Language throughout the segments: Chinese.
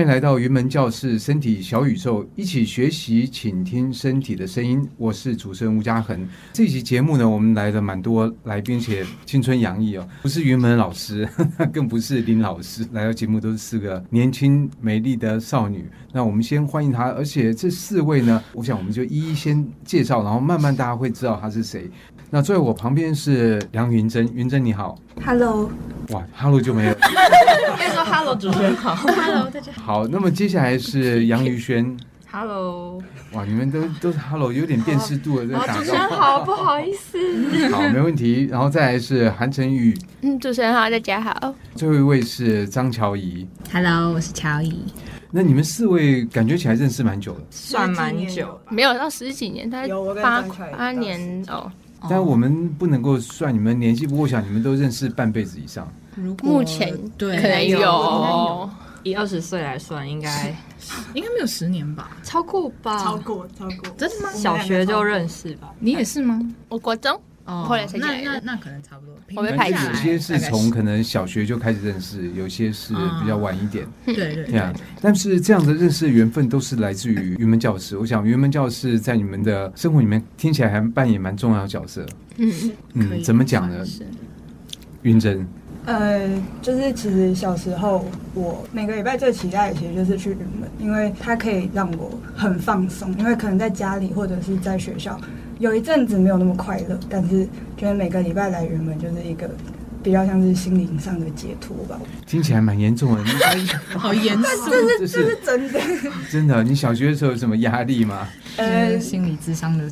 欢迎来到云门教室身体小宇宙，一起学习，倾听身体的声音。我是主持人吴嘉恒。这期节目呢，我们来了蛮多来宾，且青春洋溢哦，不是云门老师，更不是林老师，来到节目都是四个年轻美丽的少女。那我们先欢迎她，而且这四位呢，我想我们就一一先介绍，然后慢慢大家会知道她是谁。那坐在我旁边是梁云珍，云珍你好，Hello，哇，Hello 就没有，可以说 Hello 主持人好，Hello 大家好。好，那么接下来是杨宇轩，Hello，哇，你们都都是 Hello，有点辨识度的在打。主持人好，不好意思，好，没问题。然后再来是韩晨宇，嗯，主持人好，大家好。最后一位是张乔怡，Hello，我是乔怡。那你们四位感觉起来认识蛮久了，算蛮久，没有到十几年，大概八八年哦。但我们不能够算你们年纪不过小，你们都认识半辈子以上。目前对可能有，以二十岁来算，应该 应该没有十年吧？超过吧？超过，超过，真的吗？小学就认识吧？你也是吗？我国中。哦，后来才那那那可能差不多。我们排有些是从可能小学就开始认识，有些是比较晚一点。对对对啊！但是这样的认识的缘分都是来自于云门教师。我想云门教师在你们的生活里面听起来还扮演蛮重要的角色。嗯嗯，怎么讲呢？云珍，呃，就是其实小时候我每个礼拜最期待的其实就是去云门，因为它可以让我很放松。因为可能在家里或者是在学校。有一阵子没有那么快乐，但是觉得每个礼拜来云门就是一个比较像是心灵上的解脱吧。听起来蛮严重的，好严肃，这是这是真的。真的，你小学的时候有什么压力吗？呃，心理智商的。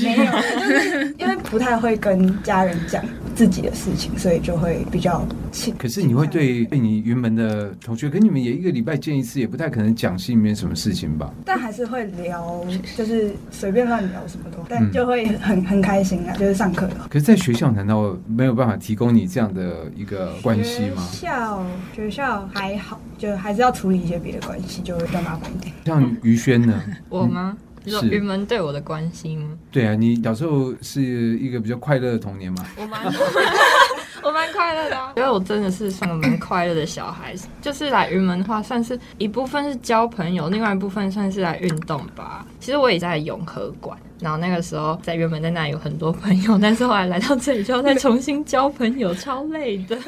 没有，就是因为不太会跟家人讲自己的事情，所以就会比较轻。可是你会对对你云门的同学，跟你们也一个礼拜见一次，也不太可能讲心里面什么事情吧？但还是会聊，就是随便乱聊什么都，但就会很很开心啊，就是上课。可是，在学校难道没有办法提供你这样的一个关系吗？学校学校还好，就还是要处理一些别的关系，就会比较麻烦一点。像于轩呢？我吗？你说云门对我的关心吗？对啊，你小时候是一个比较快乐的童年嘛？我蛮，我蛮快乐的啊，因为我真的是算个蛮快乐的小孩。就是来云门的话，算是一部分是交朋友，另外一部分算是来运动吧。其实我也在永和馆，然后那个时候在原本在那里有很多朋友，但是后来来到这里就要再重新交朋友，超累的。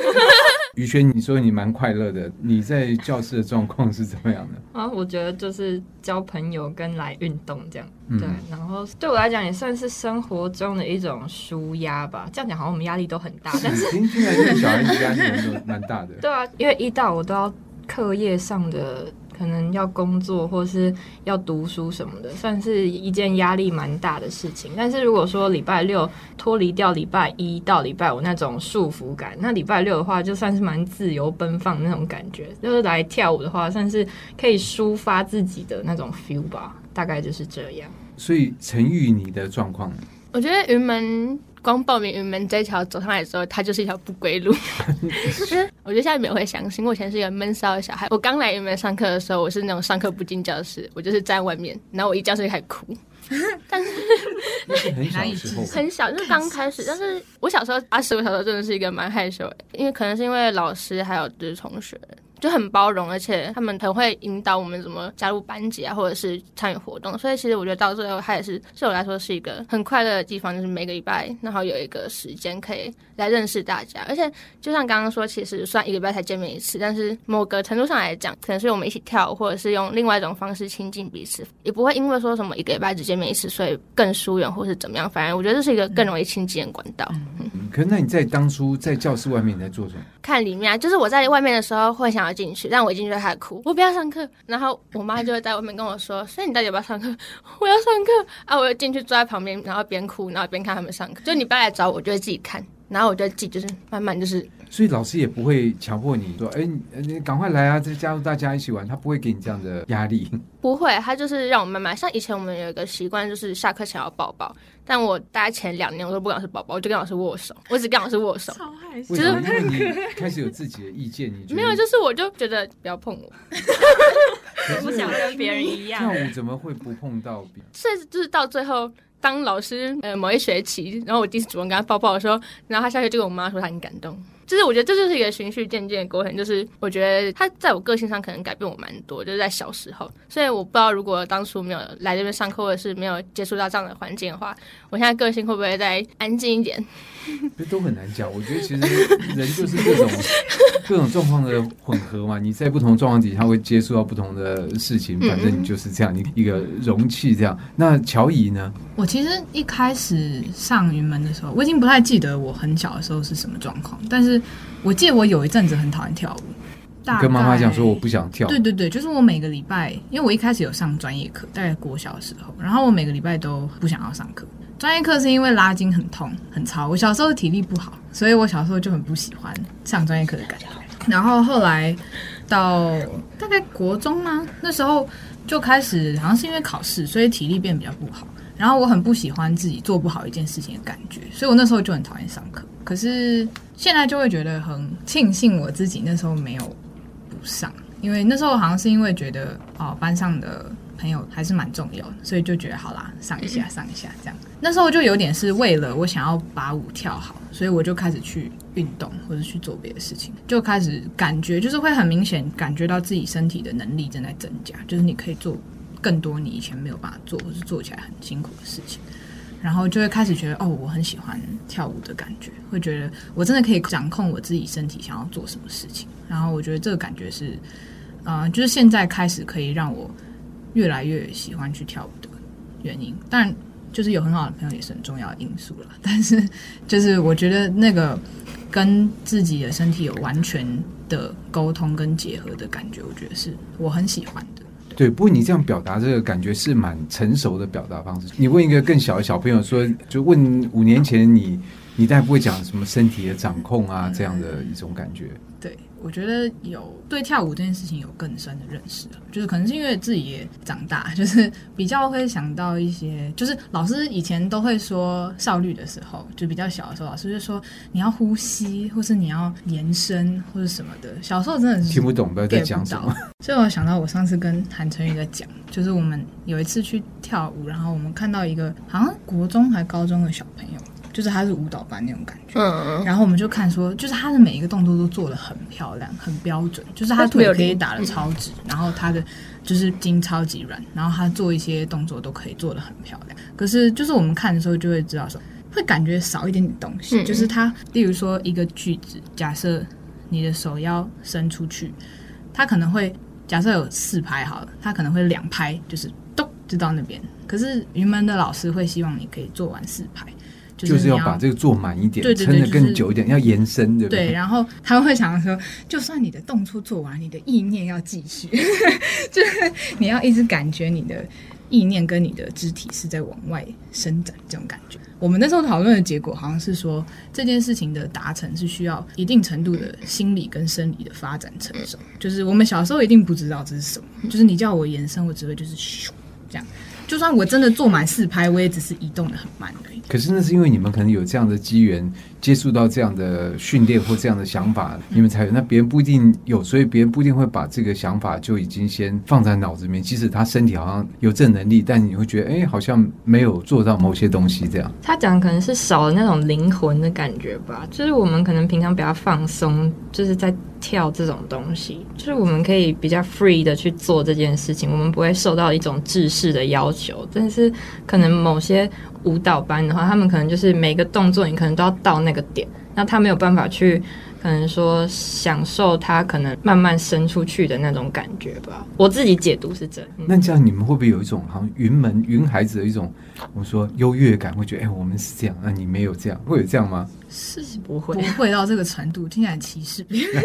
于轩，你说你蛮快乐的，你在教室的状况是怎么样的？啊，我觉得就是交朋友跟来运动这样，嗯、对。然后对我来讲也算是生活中的一种舒压吧。这样讲好像我们压力都很大，但是听起来这个小孩子压力都蛮大的。对啊，因为一到我都要课业上的。可能要工作或是要读书什么的，算是一件压力蛮大的事情。但是如果说礼拜六脱离掉礼拜一到礼拜五那种束缚感，那礼拜六的话就算是蛮自由奔放的那种感觉。就是来跳舞的话，算是可以抒发自己的那种 feel 吧，大概就是这样。所以陈玉你的状况，我觉得云门。光报名云门这一条走上来的时候，它就是一条不归路。我觉得现在没有会相信，我以前是一个闷骚的小孩。我刚来云门上课的时候，我是那种上课不进教室，我就是站外面，然后我一教室就开始哭。但是很小时候，很小，就是刚开始。但是我小时候啊，十我小时候真的是一个蛮害羞的，因为可能是因为老师还有就是同学。就很包容，而且他们很会引导我们怎么加入班级啊，或者是参与活动。所以其实我觉得到最后，它也是对我来说是一个很快乐的地方，就是每个礼拜然后有一个时间可以来认识大家。而且就像刚刚说，其实算一个礼拜才见面一次，但是某个程度上来讲，可能是我们一起跳舞，或者是用另外一种方式亲近彼此，也不会因为说什么一个礼拜只见面一次，所以更疏远或是怎么样。反正我觉得这是一个更容易亲近的管道。嗯，可是那你在当初在教室外面你在做什么？看里面啊，就是我在外面的时候会想要进去，但我一进去。他哭，我不要上课。然后我妈就会在外面跟我说：“所以你到底要不要上课？” 我要上课啊！我就进去坐在旁边，然后边哭，然后边看他们上课。就你不要来找我，我就会自己看。然后我就自己，就是慢慢就是。所以老师也不会强迫你说：“哎，你赶快来啊，再加入大家一起玩。”他不会给你这样的压力。不会，他就是让我慢慢。像以前我们有一个习惯，就是下课前要抱抱。但我大概前两年我都不敢是宝宝，我就跟老师握手，我只跟老师握手。超害羞，就是开始有自己的意见，你没有，就是我就觉得不要碰我，我不想跟别人一样。跳舞怎么会不碰到别人？是就是到最后，当老师呃某一学期，然后我第一次主动跟他抱抱的时候，然后他下学就跟我妈说他很感动。就是我觉得这就是一个循序渐进的过程。就是我觉得他在我个性上可能改变我蛮多，就是在小时候。所以我不知道如果当初没有来这边上课，或者是没有接触到这样的环境的话，我现在个性会不会再安静一点？这都很难讲。我觉得其实人就是各种各种状况的混合嘛。你在不同状况底下会接触到不同的事情，反正你就是这样，你一个容器这样。那乔怡呢？我其实一开始上云门的时候，我已经不太记得我很小的时候是什么状况，但是我记得我有一阵子很讨厌跳舞。跟妈妈讲说我不想跳。对对对，就是我每个礼拜，因为我一开始有上专业课，大概国小的时候，然后我每个礼拜都不想要上课。专业课是因为拉筋很痛很糙，我小时候体力不好，所以我小时候就很不喜欢上专业课的感觉。然后后来到大概国中吗？那时候就开始好像是因为考试，所以体力变比较不好。然后我很不喜欢自己做不好一件事情的感觉，所以我那时候就很讨厌上课。可是现在就会觉得很庆幸我自己那时候没有不。上，因为那时候好像是因为觉得哦，班上的朋友还是蛮重要，所以就觉得好啦，上一下上一下这样。那时候就有点是为了我想要把舞跳好，所以我就开始去运动或者去做别的事情，就开始感觉就是会很明显感觉到自己身体的能力正在增加，就是你可以做更多你以前没有办法做或是做起来很辛苦的事情。然后就会开始觉得，哦，我很喜欢跳舞的感觉，会觉得我真的可以掌控我自己身体想要做什么事情。然后我觉得这个感觉是，呃，就是现在开始可以让我越来越喜欢去跳舞的原因。但就是有很好的朋友也是很重要的因素了。但是就是我觉得那个跟自己的身体有完全的沟通跟结合的感觉，我觉得是我很喜欢的。对，不过你这样表达这个感觉是蛮成熟的表达方式。你问一个更小的小朋友说，就问五年前你，你大概不会讲什么身体的掌控啊这样的一种感觉。对。我觉得有对跳舞这件事情有更深的认识，就是可能是因为自己也长大，就是比较会想到一些，就是老师以前都会说少律的时候，就比较小的时候，老师就说你要呼吸，或是你要延伸，或是什么的。小时候真的是听不懂，不知道在讲什么。所以我想到我上次跟韩晨宇在讲，就是我们有一次去跳舞，然后我们看到一个好像国中还高中的小朋友。就是他是舞蹈班那种感觉，嗯，然后我们就看说，就是他的每一个动作都做的很漂亮，很标准，就是他腿可以打的超直，然后他的就是筋超级软，然后他做一些动作都可以做的很漂亮。可是就是我们看的时候就会知道说，会感觉少一点点东西，就是他，例如说一个句子，假设你的手要伸出去，他可能会假设有四拍好了，他可能会两拍就是咚就到那边，可是云门的老师会希望你可以做完四拍。就是要把这个做满一点，撑得更久一点，要延伸，对不对？对，然后他们会想说，就算你的动作做完，你的意念要继续，就是你要一直感觉你的意念跟你的肢体是在往外伸展，这种感觉。我们那时候讨论的结果好像是说，这件事情的达成是需要一定程度的心理跟生理的发展成熟。就是我们小时候一定不知道这是什么，就是你叫我延伸，我只会就是咻这样。就算我真的做满四拍，我也只是移动的很慢而已。可是那是因为你们可能有这样的机缘，接触到这样的训练或这样的想法，你们才有。那别人不一定有，所以别人不一定会把这个想法就已经先放在脑子里面。即使他身体好像有这能力，但你会觉得，哎，好像没有做到某些东西这样。他讲可能是少了那种灵魂的感觉吧。就是我们可能平常比较放松，就是在跳这种东西，就是我们可以比较 free 的去做这件事情，我们不会受到一种制式的要求。但是可能某些。舞蹈班的话，他们可能就是每个动作，你可能都要到那个点，那他没有办法去，可能说享受他可能慢慢伸出去的那种感觉吧。我自己解读是这样。那这样你们会不会有一种好像云门云孩子的一种，我们说优越感，会觉得哎、欸，我们是这样，那你没有这样，会有这样吗？是不会，不会到这个程度，听起来歧视别人。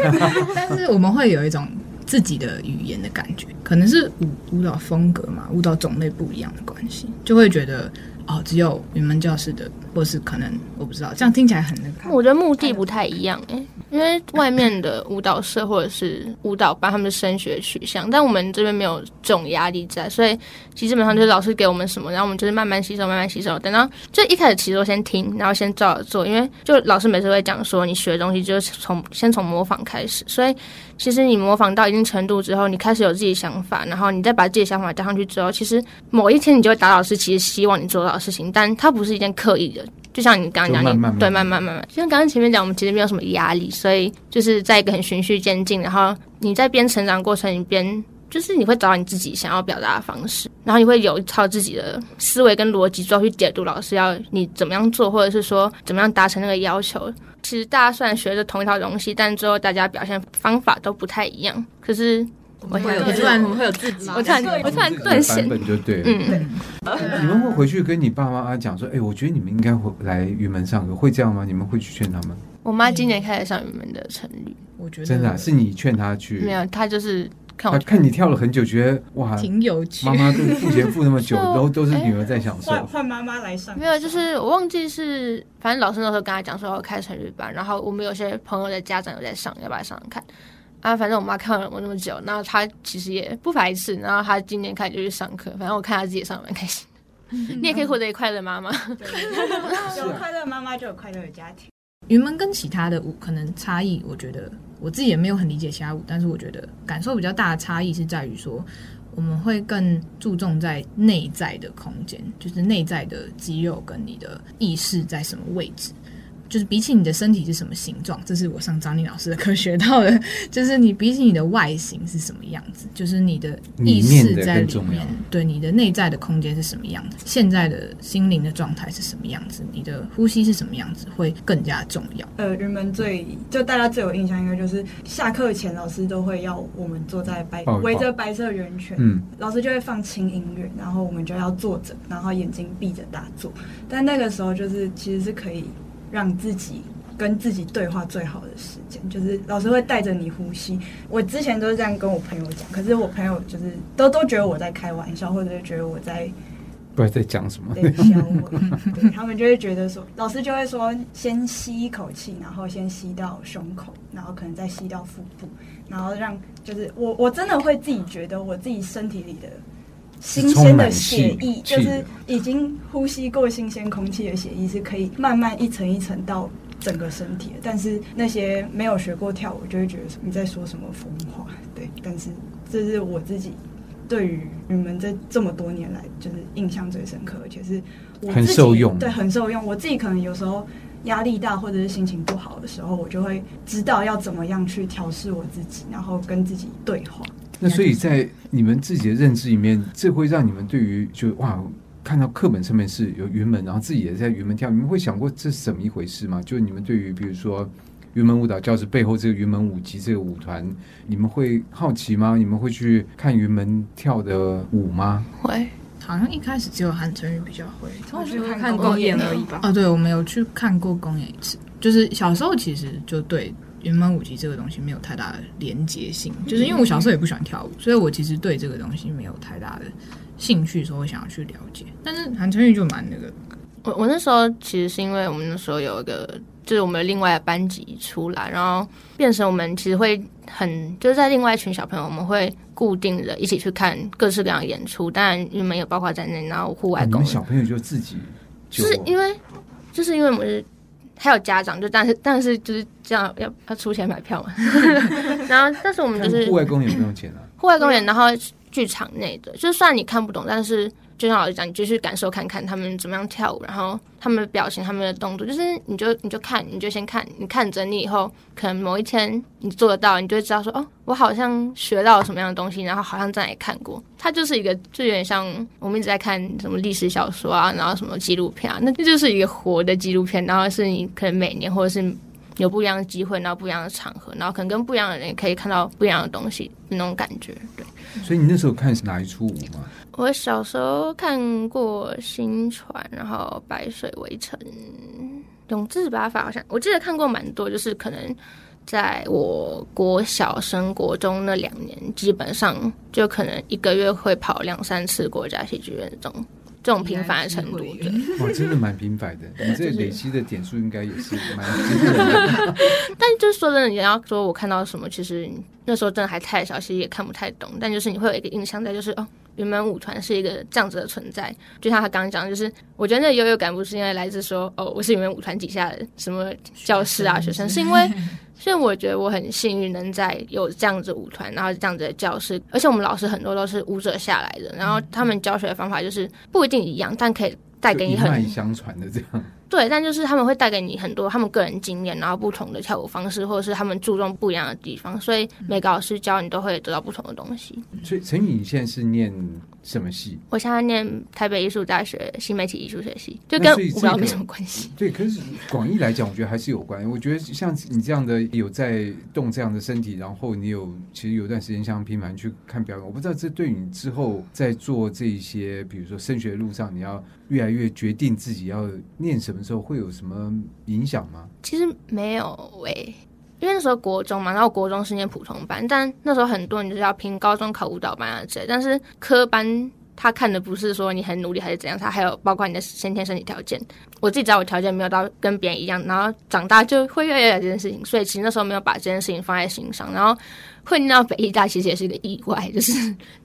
但是我们会有一种自己的语言的感觉，可能是舞舞蹈风格嘛，舞蹈种类不一样的关系，就会觉得。哦，只有你们教室的，或是可能我不知道，这样听起来很那个。我觉得目的不太一样哎，因为外面的舞蹈社或者是舞蹈班，他们的升学取向，但我们这边没有这种压力在，所以其实基本上就是老师给我们什么，然后我们就是慢慢吸收，慢慢吸收。等到就一开始其实我先听，然后先照着做，因为就老师每次会讲说，你学的东西就是从先从模仿开始，所以其实你模仿到一定程度之后，你开始有自己想法，然后你再把自己的想法加上去之后，其实某一天你就会打老师其实希望你做到。事情，但它不是一件刻意的，就像你刚刚讲，你对慢慢慢慢，就像刚刚前面讲，我们其实没有什么压力，所以就是在一个很循序渐进，然后你在边成长过程里边，就是你会找到你自己想要表达的方式，然后你会有一套自己的思维跟逻辑，之后去解读老师要你怎么样做，或者是说怎么样达成那个要求。其实大家虽然学着同一套东西，但最后大家表现方法都不太一样。可是我突然，我们会有自己，我突然，我突然顿显，版本就对了。嗯，你们会回去跟你爸爸妈妈讲说，哎、欸，我觉得你们应该会来云门上课，会这样吗？你们会去劝他们？我妈今年开始上云门的成语，我觉得真的、啊、是你劝她去，没有，她就是。看，看你跳了很久，觉得哇，挺有趣。妈妈都付钱付那么久，都都是女儿在享受。换换妈妈来上，没有，就是我忘记是，反正老师那时候跟他讲说要开成语班，然后我们有些朋友的家长有在上，要不要上看？啊，反正我妈看了我那么久，然后她其实也不排斥，然后她今年开始就去上课，反正我看她自己上蛮开心的。你也可以获得一快乐妈妈，有快乐妈妈就有快乐的家庭。云门跟其他的舞可能差异，我觉得我自己也没有很理解其他舞，但是我觉得感受比较大的差异是在于说，我们会更注重在内在的空间，就是内在的肌肉跟你的意识在什么位置。就是比起你的身体是什么形状，这是我上张宁老师的课学到的。就是你比起你的外形是什么样子，就是你的意识在里面，对你的内在的空间是什么样子，现在的心灵的状态是什么样子，你的呼吸是什么样子，会更加重要。呃，人们最就大家最有印象，应该就是下课前老师都会要我们坐在白围着白色圆圈，嗯，老师就会放轻音乐，然后我们就要坐着，然后眼睛闭着打坐。但那个时候就是其实是可以。让自己跟自己对话最好的时间，就是老师会带着你呼吸。我之前都是这样跟我朋友讲，可是我朋友就是都都觉得我在开玩笑，或者是觉得我在不知道在讲什么，在笑我。对，他们就会觉得说，老师就会说，先吸一口气，然后先吸到胸口，然后可能再吸到腹部，然后让就是我我真的会自己觉得我自己身体里的。新鲜的血液，就是已经呼吸过新鲜空气的血液，是可以慢慢一层一层到整个身体的。但是那些没有学过跳舞，就会觉得你在说什么疯话。对，但是这是我自己对于你们这这么多年来，就是印象最深刻，而且是我自己很受用。对，很受用。我自己可能有时候压力大或者是心情不好的时候，我就会知道要怎么样去调试我自己，然后跟自己对话。那所以在你们自己的认知里面，这会让你们对于就哇，看到课本上面是有云门，然后自己也在云门跳，你们会想过这是怎么一回事吗？就你们对于比如说云门舞蹈教室背后这个云门舞集这个舞团，你们会好奇吗？你们会去看云门跳的舞吗？会，好像一开始只有韩晨宇比较会，我去看公演而已吧。哦，对，我没有去看过公演一次，就是小时候其实就对。云门舞集这个东西没有太大的连结性，就是因为我小时候也不喜欢跳舞，所以我其实对这个东西没有太大的兴趣，说我想要去了解。但是韩成宇就蛮那个，我我那时候其实是因为我们那时候有一个，就是我们另外的班级出来，然后变成我们其实会很就是在另外一群小朋友，我们会固定的一起去看各式各样的演出，当然云门也包括在内，然后户外工、啊、小朋友就自己就，就是因为就是因为我们是。还有家长，就但是但是就是这样要要出钱买票嘛，然后但是我们就是户外公园不用钱啊，户外公园，然后剧场内的，就算你看不懂，但是。就像老师讲，你就去感受看看他们怎么样跳舞，然后他们的表情、他们的动作，就是你就你就看，你就先看，你看整理以后，可能某一天你做得到，你就会知道说，哦，我好像学到了什么样的东西，然后好像在哪里看过。它就是一个，就有点像我们一直在看什么历史小说啊，然后什么纪录片啊，那这就是一个活的纪录片，然后是你可能每年或者是有不一样的机会，然后不一样的场合，然后可能跟不一样的人也可以看到不一样的东西，那种感觉，对。所以你那时候看是哪一出舞吗？我小时候看过《新传》，然后《白水围城》、《永字八法》，好像我记得看过蛮多。就是可能在我国小升国中那两年，基本上就可能一个月会跑两三次国家戏剧院这种。这种频繁的程度，对，哇，真的蛮频繁的。你这累积的点数应该也是蛮惊人的。但就是说真的，你要说我看到什么，其实那时候真的还太小，其实也看不太懂。但就是你会有一个印象在，就是哦，云门舞团是一个这样子的存在。就像他刚刚讲，就是我觉得那个优越感不是因为来自说哦，我是云门舞团底下的什么教师啊学生，是因为。所以我觉得我很幸运能在有这样子舞团，然后这样子的教室，而且我们老师很多都是舞者下来的，然后他们教学的方法就是不一定一样，但可以带给你很一脉相传的这样。对，但就是他们会带给你很多他们个人经验，然后不同的跳舞方式，或者是他们注重不一样的地方，所以每个老师教你都会得到不同的东西。所以陈宇，你现在是念什么系？我现在念台北艺术大学新媒体艺术学系，就跟舞蹈没什么关系。对，可是广义来讲，我觉得还是有关系。我觉得像你这样的有在动这样的身体，然后你有其实有段时间像频繁去看表演，我不知道这对你之后在做这一些，比如说升学路上，你要越来越决定自己要念什么。时候会有什么影响吗？其实没有诶、欸，因为那时候国中嘛，然后国中是念普通班，但那时候很多人就是要拼高中考舞蹈班啊之类。但是科班他看的不是说你很努力还是怎样，他还有包括你的先天身体条件。我自己知道我条件没有到跟别人一样，然后长大就会越来越这件事情，所以其实那时候没有把这件事情放在心上。然后会念到北艺大其实也是一个意外，就是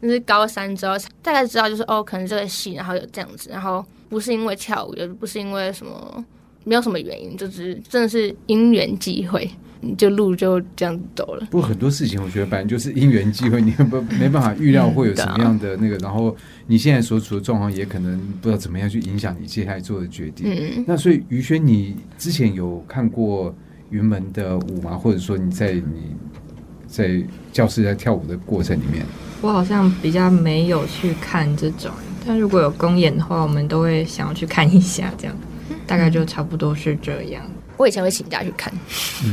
就是高三之后大概知道就是哦，可能这个戏然后有这样子，然后。不是因为跳舞，也不是因为什么，没有什么原因，就只是真的是因缘际会，你就路就这样子走了。不过很多事情，我觉得反正就是因缘际会，你不没办法预料会有什么样的那个，然后你现在所处的状况也可能不知道怎么样去影响你接下来做的决定。嗯，那所以于轩，你之前有看过云门的舞吗？或者说你在你在教室在跳舞的过程里面，我好像比较没有去看这种。但如果有公演的话，我们都会想要去看一下，这样大概就差不多是这样。我以前会请假去看。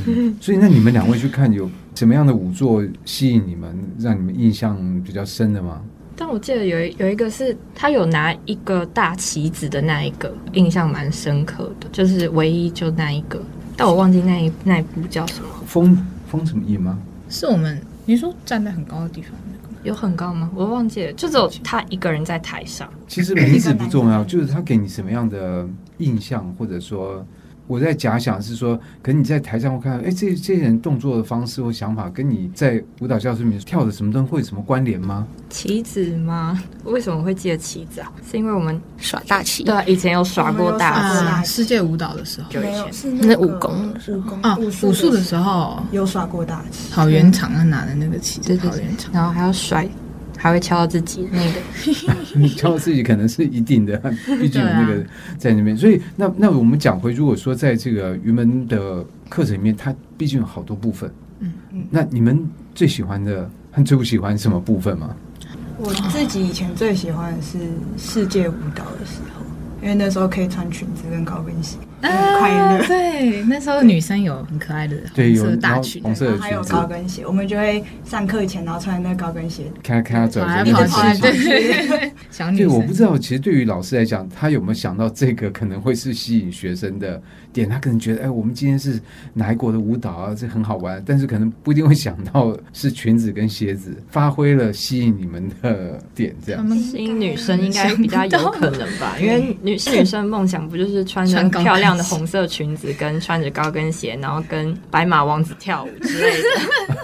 嗯，所以那你们两位去看有什么样的舞作吸引你们，让你们印象比较深的吗？但我记得有有一个是他有拿一个大旗子的那一个，印象蛮深刻的，就是唯一就那一个，但我忘记那一那一部叫什么。风风什么音吗？是我们你说站在很高的地方。有很高吗？我忘记了，就只有他一个人在台上。其实名字不重要，就是他给你什么样的印象，或者说。我在假想是说，可能你在台上会看到，哎，这这些人动作的方式或想法，跟你在舞蹈教室里面跳的什么东西会有什么关联吗？棋子吗？为什么会记得棋子啊？是因为我们耍大旗，对，以前有耍过大旗，啊，世界舞蹈的时候，没有，是那武功。武功。啊，武术的时候有耍过大旗，跑圆场啊，拿的那个旗子，跑圆场，然后还要甩。还会敲到自己那个，敲到自己可能是一定的，毕竟有那个在那边。所以那那我们讲回，如果说在这个云门的课程里面，它毕竟有好多部分。嗯嗯，那你们最喜欢的和最不喜欢什么部分吗？我自己以前最喜欢的是世界舞蹈的时候。因为那时候可以穿裙子跟高跟鞋，很快乐。对，那时候女生有很可爱的红色大裙，红色的裙子，还有高跟鞋。我们就会上课前，然后穿那高跟鞋，看看他走，一直跑，对对对。想，对，我不知道，其实对于老师来讲，他有没有想到这个可能会是吸引学生的点？他可能觉得，哎，我们今天是哪一国的舞蹈啊，这很好玩。但是可能不一定会想到是裙子跟鞋子发挥了吸引你们的点，这样。吸引女生应该比较有可能吧，因为女。是女生梦想不就是穿着漂亮的红色裙子，跟穿着高跟鞋，然后跟白马王子跳舞之类的？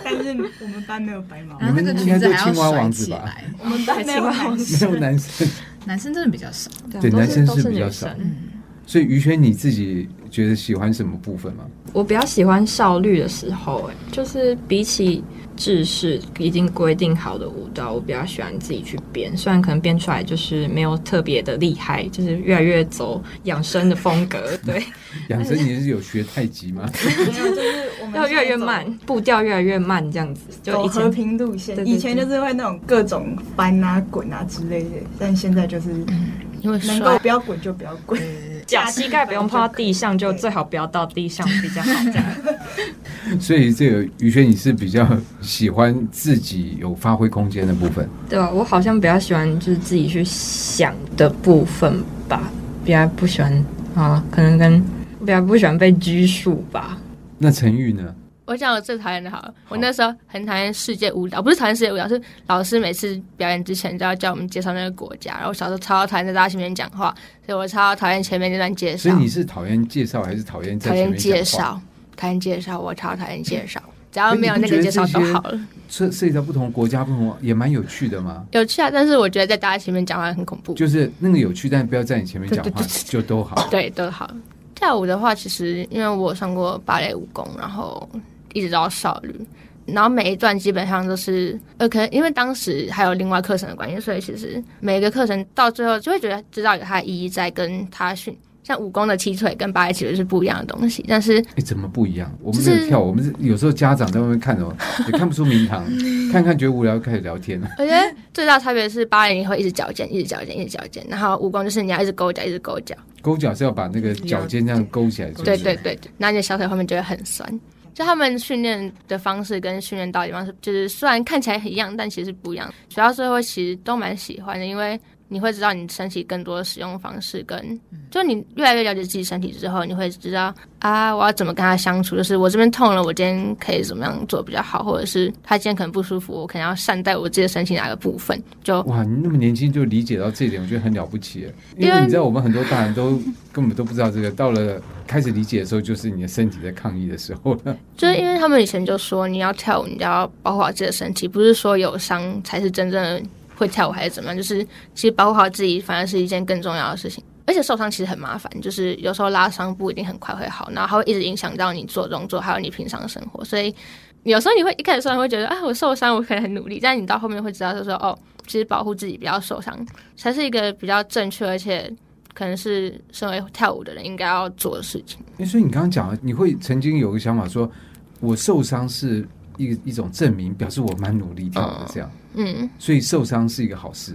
但是我们班没有白马王子，那个裙子还要甩起来。我们班没有王子，没有男生，男生真的比较少。对，男生是比较少。嗯，所以于轩你自己觉得喜欢什么部分吗？我比较喜欢少律的时候，哎，就是比起。制式已经规定好的舞蹈，我比较喜欢自己去编。虽然可能编出来就是没有特别的厉害，就是越来越走养生的风格。对，养生你是有学太极吗？没有，就是我们要越来越慢，步调越来越慢，这样子。就以前和平路线，以前就是会那种各种翻啊、滚啊之类的，但现在就是因为能够不要滚就不要滚。脚膝盖不用碰到地上，就最好不要到地上比较好。这样。所以这个于轩，你是比较喜欢自己有发挥空间的部分，对吧？我好像比较喜欢就是自己去想的部分吧，比较不喜欢啊，可能跟比较不喜欢被拘束吧。那陈玉呢？我讲我最讨厌的好了，我那时候很讨厌世界舞蹈，不是讨厌世界舞蹈，是老师每次表演之前都要叫我们介绍那个国家，然后我小时候超讨厌在大家前面讲话，所以我超讨厌前面那段介绍。所以你是讨厌介绍还是讨厌在前面讲话？讨厌介绍，讨厌介绍，我超讨厌介绍，只要没有那个介绍就好了。涉涉及到不同国家不同，也蛮有趣的嘛。有趣啊，但是我觉得在大家前面讲话很恐怖。就是那个有趣，但不要在你前面讲话，就都好。对，都好。跳舞的话，其实因为我上过芭蕾舞功，然后。一直到少女，然后每一段基本上都是呃，可能因为当时还有另外课程的关系，所以其实每个课程到最后就会觉得知道有它的意义在，跟他训。像武功的七腿跟芭蕾其实是不一样的东西，但是哎，怎么不一样？我们在跳，我们是有时候家长在外面看哦，也看不出名堂，看看觉得无聊，开始聊天了。我觉得最大差别是芭蕾你会一直脚尖，一直脚尖，一直脚尖，然后武功就是你要一直勾脚，一直勾脚。勾脚是要把那个脚尖这样勾起来，对对对对，那你的小腿后面就会很酸。就他们训练的方式跟训练到底方式，就是虽然看起来很一样，但其实不一样。学校社会其实都蛮喜欢的，因为。你会知道你身体更多的使用方式，跟就你越来越了解自己身体之后，你会知道啊，我要怎么跟他相处。就是我这边痛了，我今天可以怎么样做比较好，或者是他今天可能不舒服，我可能要善待我自己的身体哪个部分。就哇，你那么年轻就理解到这一点，我觉得很了不起。因为你知道，我们很多大人都根本都不知道这个，到了开始理解的时候，就是你的身体在抗议的时候了。就是因为他们以前就说，你要跳舞，你就要保护好自己的身体，不是说有伤才是真正的。会跳舞还是怎么样？就是其实保护好自己，反而是一件更重要的事情。而且受伤其实很麻烦，就是有时候拉伤不一定很快会好，然后还会一直影响到你做动作，还有你平常的生活。所以有时候你会一开始虽然会觉得啊，我受伤，我可能很努力，但你到后面会知道，就是说哦，其实保护自己不要受伤，才是一个比较正确，而且可能是身为跳舞的人应该要做的事情。所以你刚刚讲，你会曾经有个想法说，我受伤是一一种证明，表示我蛮努力跳的这样。嗯，所以受伤是一个好事。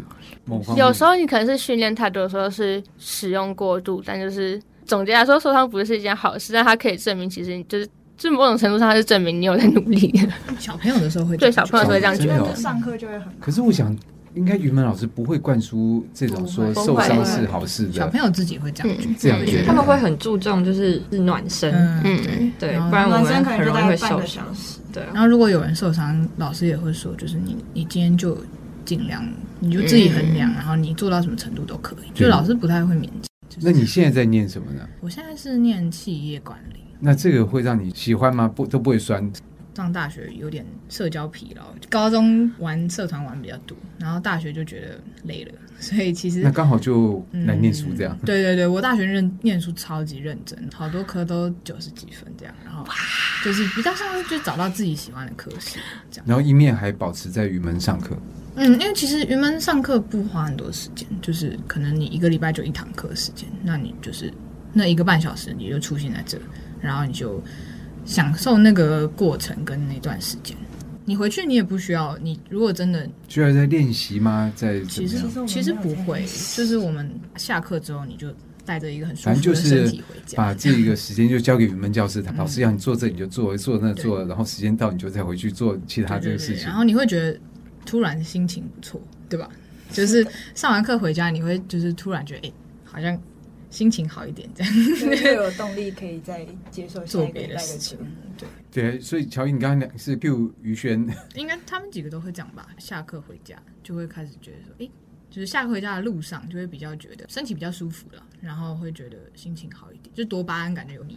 有时候你可能是训练太多的时候是使用过度，但就是总结来说，受伤不是一件好事，但它可以证明，其实就是就某种程度上，它是证明你有在努力。小朋友的时候会对小朋友会这样觉得，上课就会很。可是我想，应该云门老师不会灌输这种说受伤是好事的。小朋友自己会这样觉得，这样觉得他们会很注重就是暖身，嗯，对，不然我们很容易会受伤。对，然后如果有人受伤，老师也会说，就是你你今天就尽量，你就自己衡量，然后你做到什么程度都可以。就老师不太会勉强。那你现在在念什么呢？我现在是念企业管理。那这个会让你喜欢吗？不，都不会酸。上大学有点社交疲劳，高中玩社团玩比较多，然后大学就觉得累了，所以其实那刚好就来念书这样。嗯、对对对，我大学认念书超级认真，好多科都九十几分这样，然后就是比较像是就找到自己喜欢的科系这样。然后一面还保持在云门上课。嗯，因为其实云门上课不花很多时间，就是可能你一个礼拜就一堂课时间，那你就是那一个半小时你就出现在这，然后你就。享受那个过程跟那段时间，你回去你也不需要。你如果真的需要在练习吗？在其实其实不会，就是我们下课之后你就带着一个很舒服的身体回家，把这一个时间就交给云门教室，老师让你做这你就做，做那做，然后时间到你就再回去做其他这个事情。然后你会觉得突然心情不错，对吧？就是上完课回家，你会就是突然觉得哎，好像。心情好一点，这样就有动力可以再接受下一个礼拜的事。对对，所以乔颖刚刚讲是 Q 于轩，应该他们几个都会讲吧？下课回家就会开始觉得说，哎、欸。就是下课回家的路上，就会比较觉得身体比较舒服了，然后会觉得心情好一点，就多巴胺感觉有你。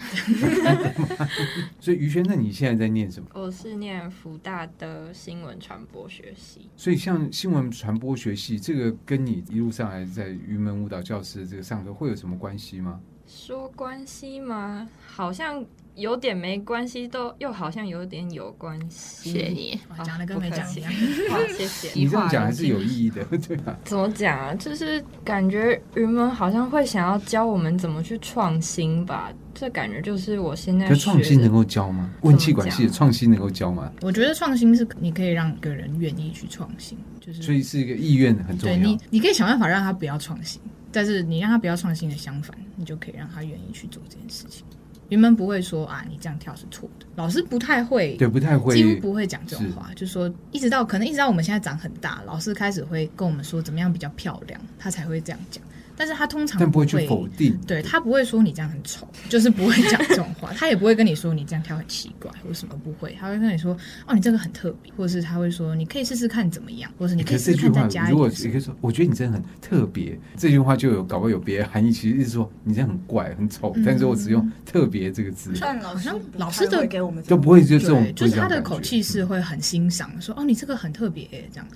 所以于轩，那你现在在念什么？我是念福大的新闻传播学系。所以像新闻传播学系这个，跟你一路上来在云门舞蹈教室这个上课会有什么关系吗？说关系吗？好像。有点没关系，都又好像有点有关系。谢谢你，讲的跟没讲一样。好，谢谢。你这样讲还是有意义的，对吧？怎么讲啊？就是感觉云门好像会想要教我们怎么去创新吧？这感觉就是我现在。可创新能够教吗？问气管系的创新能够教吗？我觉得创新是你可以让个人愿意去创新，就是所以是一个意愿很重要。对你，你可以想办法让他不要创新，但是你让他不要创新的相反，你就可以让他愿意去做这件事情。云门不会说啊，你这样跳是错的。老师不太会，对，不太会，几乎不会讲这种话。是就是说，一直到可能一直到我们现在长很大，老师开始会跟我们说怎么样比较漂亮，他才会这样讲。但是他通常不会，但不会去否定，对，他不会说你这样很丑，就是不会讲这种话。他也不会跟你说你这样跳很奇怪或者什么，不会。他会跟你说哦，你这个很特别，或者是他会说你可以试试看怎么样，或者是你可以试试看再加一。如果你可以说，我觉得你真的很特别，这句话就有搞不好有别的含义。其实是说你这样很怪很丑，但是我只用特别这个字。算好像老师的给我们就不会就这种，就是他的口气是会很欣赏，说哦你这个很特别这样，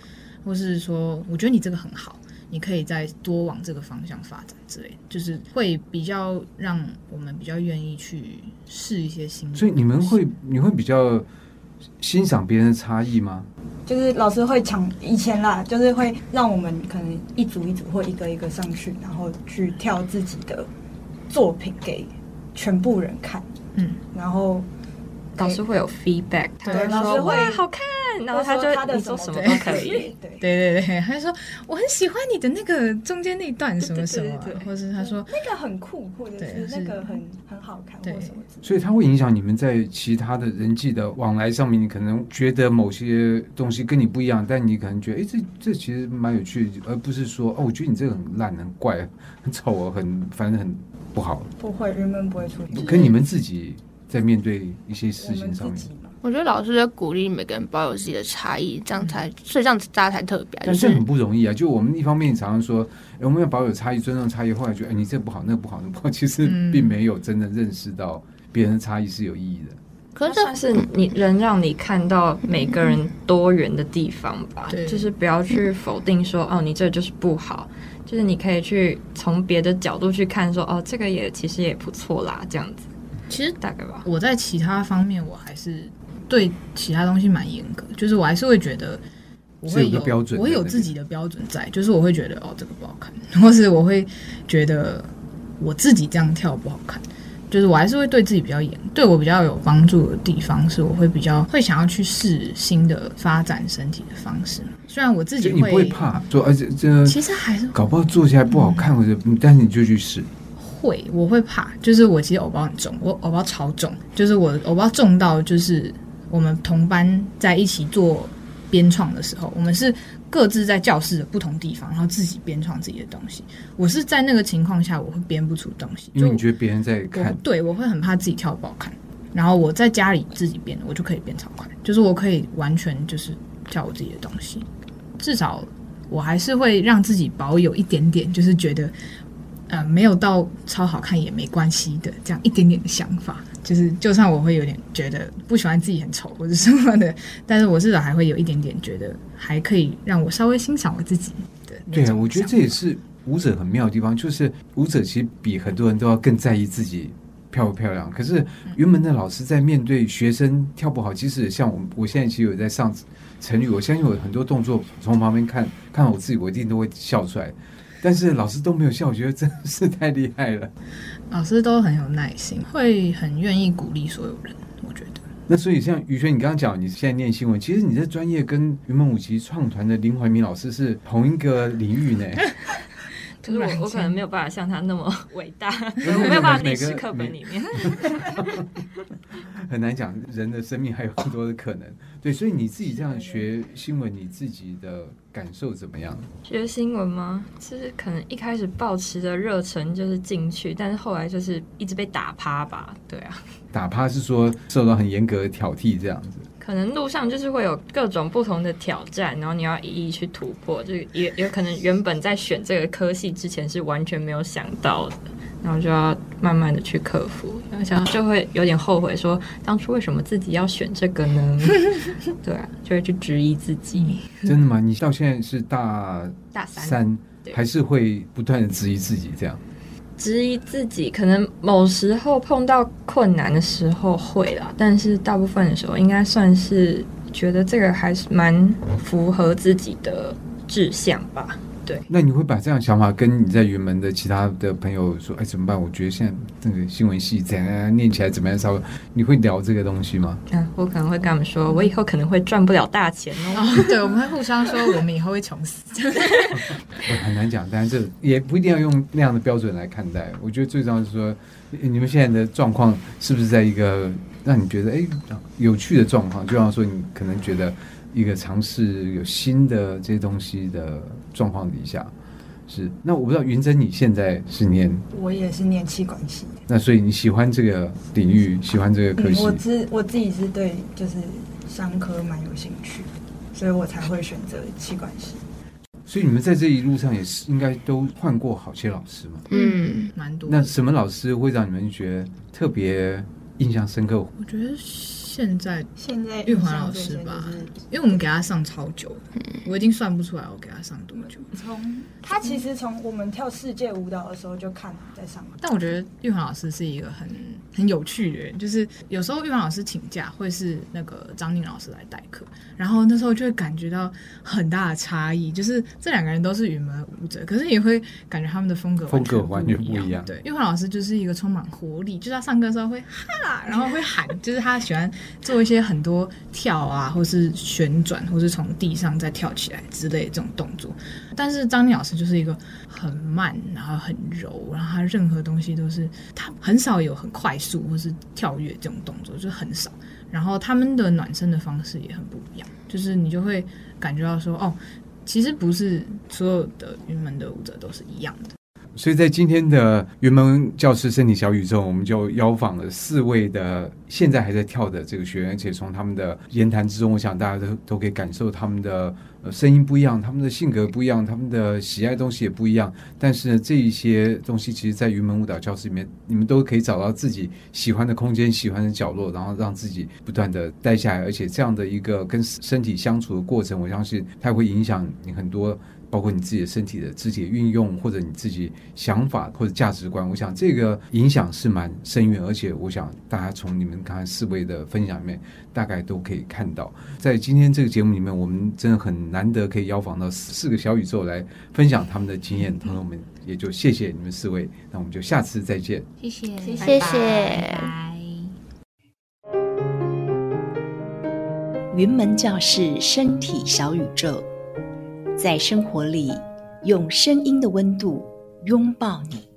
或是说我觉得你这个很好。你可以再多往这个方向发展之类的，就是会比较让我们比较愿意去试一些新的。所以你们会，你会比较欣赏别人的差异吗？就是老师会抢以前啦，就是会让我们可能一组一组或一个一个上去，然后去跳自己的作品给全部人看。嗯，然后老师会有 feedback，对，老师会好看。然后他就他的你说什么都可以，对对对对，他就说我很喜欢你的那个中间那段什么什么，或是他说那个很酷，或者是那个很很好看，或什么。所以他会影响你们在其他的人际的往来上面，你可能觉得某些东西跟你不一样，但你可能觉得哎，这这其实蛮有趣的，而不是说哦，我觉得你这个很烂、很怪、很丑哦，很反正很不好。不会，人们不会出现。跟你们自己在面对一些事情上面。我觉得老师在鼓励每个人保有自己的差异，这样才所以这样子大家才特别。但是很不容易啊！就我们一方面常常说，我们要保有差异，尊重差异，后来觉得哎，你这不好，那不好，那不好，其实并没有真的认识到别人的差异是有意义的。可是算是你人让你看到每个人多元的地方吧，对，就是不要去否定说哦，你这就是不好，就是你可以去从别的角度去看说哦，这个也其实也不错啦，这样子。其实大概吧，我在其他方面我还是。对其他东西蛮严格，就是我还是会觉得我会有，标准，我会有自己的标准在，就是我会觉得哦，这个不好看，或是我会觉得我自己这样跳不好看，就是我还是会对自己比较严。对我比较有帮助的地方是，我会比较会想要去试新的发展身体的方式。虽然我自己会，你不会怕做，而且这其实还是搞不好做起来不好看，或者但是你就去试。会，我会怕，就是我其实偶包很重，我偶包超重，就是我偶包重到就是。我们同班在一起做编创的时候，我们是各自在教室的不同地方，然后自己编创自己的东西。我是在那个情况下，我会编不出东西，因为你觉得别人在看。对，我会很怕自己跳不好看。然后我在家里自己编，我就可以编超快，就是我可以完全就是跳我自己的东西。至少我还是会让自己保有一点点，就是觉得呃没有到超好看也没关系的这样一点点的想法。就是，就算我会有点觉得不喜欢自己很丑或者什么的，但是我至少还会有一点点觉得还可以让我稍微欣赏我自己的。对啊，我觉得这也是舞者很妙的地方，就是舞者其实比很多人都要更在意自己漂不漂亮。可是原本的老师在面对学生跳不好，即使像我，我现在其实有在上成语，我相信我很多动作从旁边看看到我自己，我一定都会笑出来。但是老师都没有笑，我觉得真是太厉害了。老师都很有耐心，会很愿意鼓励所有人。我觉得。那所以像于轩，你刚刚讲你现在念新闻，其实你的专业跟云梦舞集创团的林怀民老师是同一个领域呢。可是我我可能没有办法像他那么 伟大，我没有办法历史课本里面。很难讲，人的生命还有很多的可能。对，所以你自己这样学新闻，你自己的感受怎么样？学新闻吗？就是可能一开始抱持的热忱就是进去，但是后来就是一直被打趴吧。对啊，打趴是说受到很严格的挑剔这样子。可能路上就是会有各种不同的挑战，然后你要一一去突破。就也有可能原本在选这个科系之前是完全没有想到的，然后就要慢慢的去克服。然后想就会有点后悔，说当初为什么自己要选这个呢？对啊，就会去质疑自己。真的吗？你到现在是大大三，三还是会不断的质疑自己这样？质疑自己，可能某时候碰到困难的时候会啦，但是大部分的时候应该算是觉得这个还是蛮符合自己的志向吧。对，那你会把这样想法跟你在云门的其他的朋友说？哎，怎么办？我觉得现在这个新闻系怎样念起来怎么样？稍微你会聊这个东西吗？嗯，我可能会跟他们说，我以后可能会赚不了大钱哦。哦 对，我们会互相说，我们以后会穷死。很难讲，但是这也不一定要用那样的标准来看待。我觉得最重要是说，你们现在的状况是不是在一个让你觉得哎有趣的状况？就像说，你可能觉得。一个尝试有新的这些东西的状况底下，是那我不知道云珍你现在是念，我也是念气管系，那所以你喜欢这个领域，喜欢这个科系？嗯、我自我自己是对就是商科蛮有兴趣，所以我才会选择气管系。所以你们在这一路上也是应该都换过好些老师嘛？嗯，蛮多。那什么老师会让你们觉得特别印象深刻？我觉得。现在现在玉环老师吧，因为我们给他上超久，我已经算不出来我给他上多久。从他其实从我们跳世界舞蹈的时候就看在上，但我觉得玉环老师是一个很很有趣的人，就是有时候玉环老师请假，会是那个张宁老师来代课，然后那时候就会感觉到很大的差异，就是这两个人都是云门舞者，可是也会感觉他们的风格风格完全不一样。对，玉环老师就是一个充满活力，就是他上课的时候会哈，然后会喊，就是他喜欢做一些很多跳啊，或是旋转，或是从地上再跳起来之类的这种动作。但是张宁老师就是一个很慢，然后很柔，然后他任何东西都是他很少有很快速或是跳跃这种动作，就很少。然后他们的暖身的方式也很不一样，就是你就会感觉到说，哦，其实不是所有的云门的舞者都是一样的。所以在今天的云门教室身体小宇宙，我们就邀访了四位的现在还在跳的这个学员，而且从他们的言谈之中，我想大家都都可以感受他们的声音不一样，他们的性格不一样，他们的喜爱东西也不一样。但是呢，这一些东西，其实，在云门舞蹈教室里面，你们都可以找到自己喜欢的空间、喜欢的角落，然后让自己不断的待下来。而且这样的一个跟身体相处的过程，我相信它会影响你很多。包括你自己的身体的肢体的运用，或者你自己想法或者价值观，我想这个影响是蛮深远，而且我想大家从你们刚才四位的分享里面，大概都可以看到，在今天这个节目里面，我们真的很难得可以邀访到四个小宇宙来分享他们的经验，同时我们也就谢谢你们四位，那我们就下次再见，谢谢，谢谢，谢谢。云门教室身体小宇宙。在生活里，用声音的温度拥抱你。